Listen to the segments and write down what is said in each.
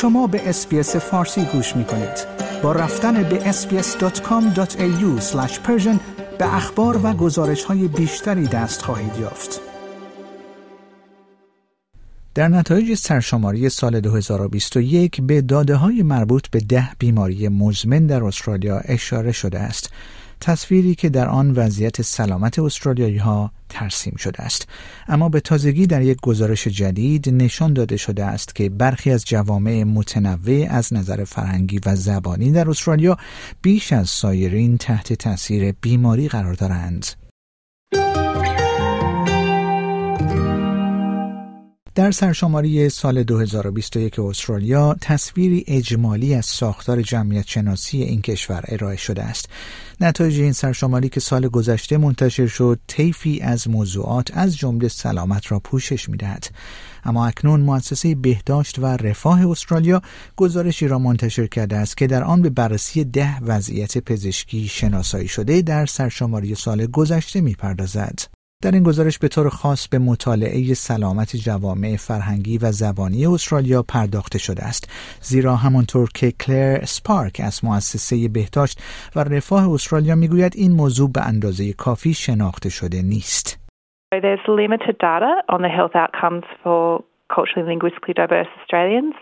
شما به اسپیس فارسی گوش می کنید. با رفتن به sbs.com.au به اخبار و گزارش های بیشتری دست خواهید یافت. در نتایج سرشماری سال 2021 به داده های مربوط به ده بیماری مزمن در استرالیا اشاره شده است. تصویری که در آن وضعیت سلامت استرالیایی ها ترسیم شده است. اما به تازگی در یک گزارش جدید نشان داده شده است که برخی از جوامع متنوع از نظر فرهنگی و زبانی در استرالیا بیش از سایرین تحت تاثیر بیماری قرار دارند. در سرشماری سال 2021 استرالیا تصویری اجمالی از ساختار جمعیت شناسی این کشور ارائه شده است. نتایج این سرشماری که سال گذشته منتشر شد طیفی از موضوعات از جمله سلامت را پوشش می‌دهد. اما اکنون مؤسسه بهداشت و رفاه استرالیا گزارشی را منتشر کرده است که در آن به بررسی ده وضعیت پزشکی شناسایی شده در سرشماری سال گذشته می‌پردازد. در این گزارش به طور خاص به مطالعه سلامت جوامع فرهنگی و زبانی استرالیا پرداخته شده است زیرا همانطور که کلر سپارک از مؤسسه بهداشت و رفاه استرالیا می‌گوید این موضوع به اندازه کافی شناخته شده نیست There's limited data on the health outcomes for culturally linguistically diverse Australians,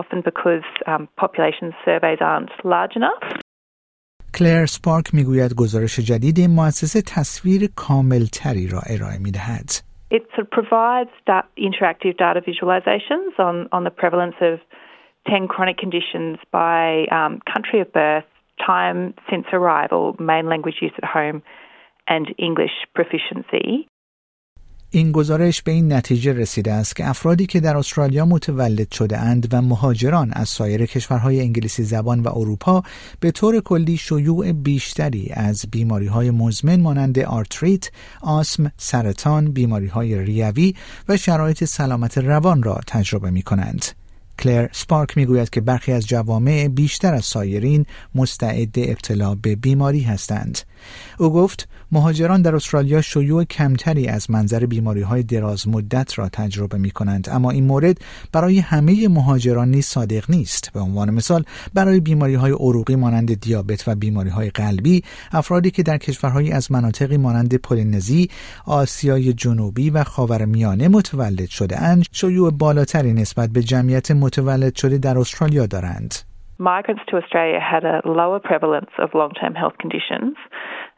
often because um, population surveys aren't large enough. کلر سپارک میگوید گزارش جدید این مؤسسه تصویر کامل تری را ارائه می دهد. It sort of provides da- interactive data visualizations on, on the prevalence of 10 chronic conditions by um, country of birth, time since arrival, main language use at home, and English proficiency. این گزارش به این نتیجه رسیده است که افرادی که در استرالیا متولد شده اند و مهاجران از سایر کشورهای انگلیسی زبان و اروپا به طور کلی شیوع بیشتری از بیماری های مزمن مانند آرتریت، آسم، سرطان، بیماری های ریوی و شرایط سلامت روان را تجربه می کنند. کلر سپارک می‌گوید که برخی از جوامع بیشتر از سایرین مستعد ابتلا به بیماری هستند. او گفت مهاجران در استرالیا شیوع کمتری از منظر بیماری های دراز مدت را تجربه می کنند اما این مورد برای همه مهاجران نیز صادق نیست. به عنوان مثال برای بیماری های عروقی مانند دیابت و بیماری های قلبی افرادی که در کشورهایی از مناطقی مانند پولینزی آسیای جنوبی و خاورمیانه متولد شده اند شیوع بالاتری نسبت به جمعیت متولد شده در استرالیا دارند. Migrants to Australia had a lower prevalence of long term health conditions,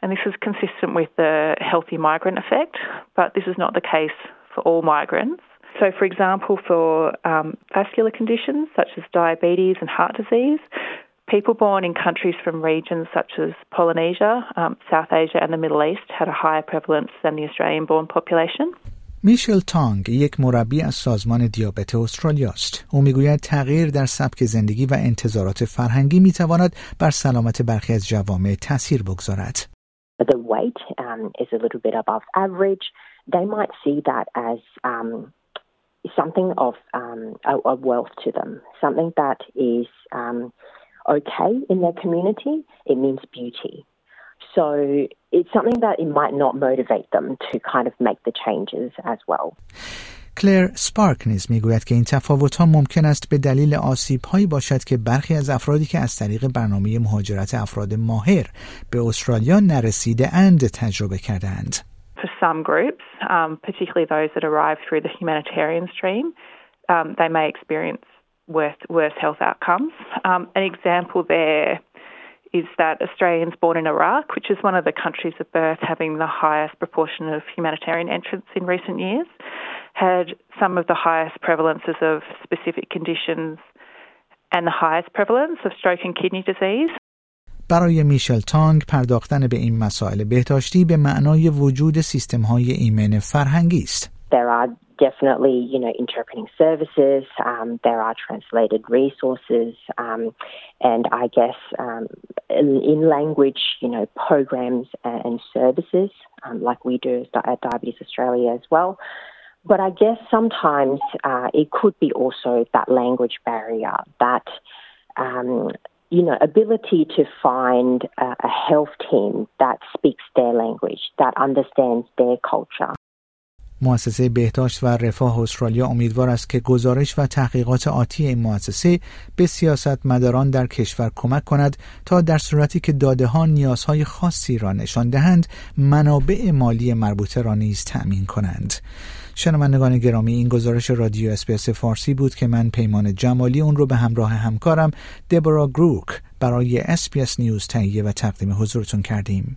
and this is consistent with the healthy migrant effect, but this is not the case for all migrants. So, for example, for um, vascular conditions such as diabetes and heart disease, people born in countries from regions such as Polynesia, um, South Asia, and the Middle East had a higher prevalence than the Australian born population. میشل تانگ یک مربی از سازمان دیابت استرالیا است. او میگوید تغییر در سبک زندگی و انتظارات فرهنگی میتواند بر سلامت برخی از جوامع تاثیر بگذارد. the weight um, is a little bit above average. They might see that as um, something of um, a, a wealth to them, something that is um, okay in their community. It means beauty. So it's something that it might not motivate them to kind of make the changes as well. کلر سپارک نیز می‌گوید که این تفاوت ها ممکن است به دلیل آسیب هایی باشد که برخی از افرادی که از طریق برنامه مهاجرت افراد ماهر به استرالیا نرسیده اند تجربه کردند. For some groups, um, particularly those that arrive through the humanitarian stream, um, they may experience worse, worse health outcomes. Um, an example there is that Australians born in Iraq, which is one of the countries of birth having the highest proportion of humanitarian entrants in recent years, had some of the highest prevalences of specific conditions and the highest prevalence of stroke and kidney disease. برای میشل تانگ پرداختن به این مسائل بهداشتی به معنای وجود سیستم های ایمن فرهنگی است. There are definitely, you know, interpreting services. Um, there are translated resources, um, and I guess um, in, in, language, you know, programs and services, like we do at Diabetes Australia as well. But I guess sometimes uh, it could be also that language barrier, that um, you know, ability to find a, a health team that speaks their language, that understands their culture. مؤسسه بهداشت و رفاه استرالیا امیدوار است که گزارش و تحقیقات آتی این مؤسسه به سیاستمداران در کشور کمک کند تا در صورتی که داده ها نیازهای خاصی را نشان دهند منابع مالی مربوطه را نیز تأمین کنند. شنوندگان گرامی این گزارش رادیو SBS فارسی بود که من پیمان جمالی اون رو به همراه همکارم دبورا گروک برای SBS News تهیه و تقدیم حضورتون کردیم.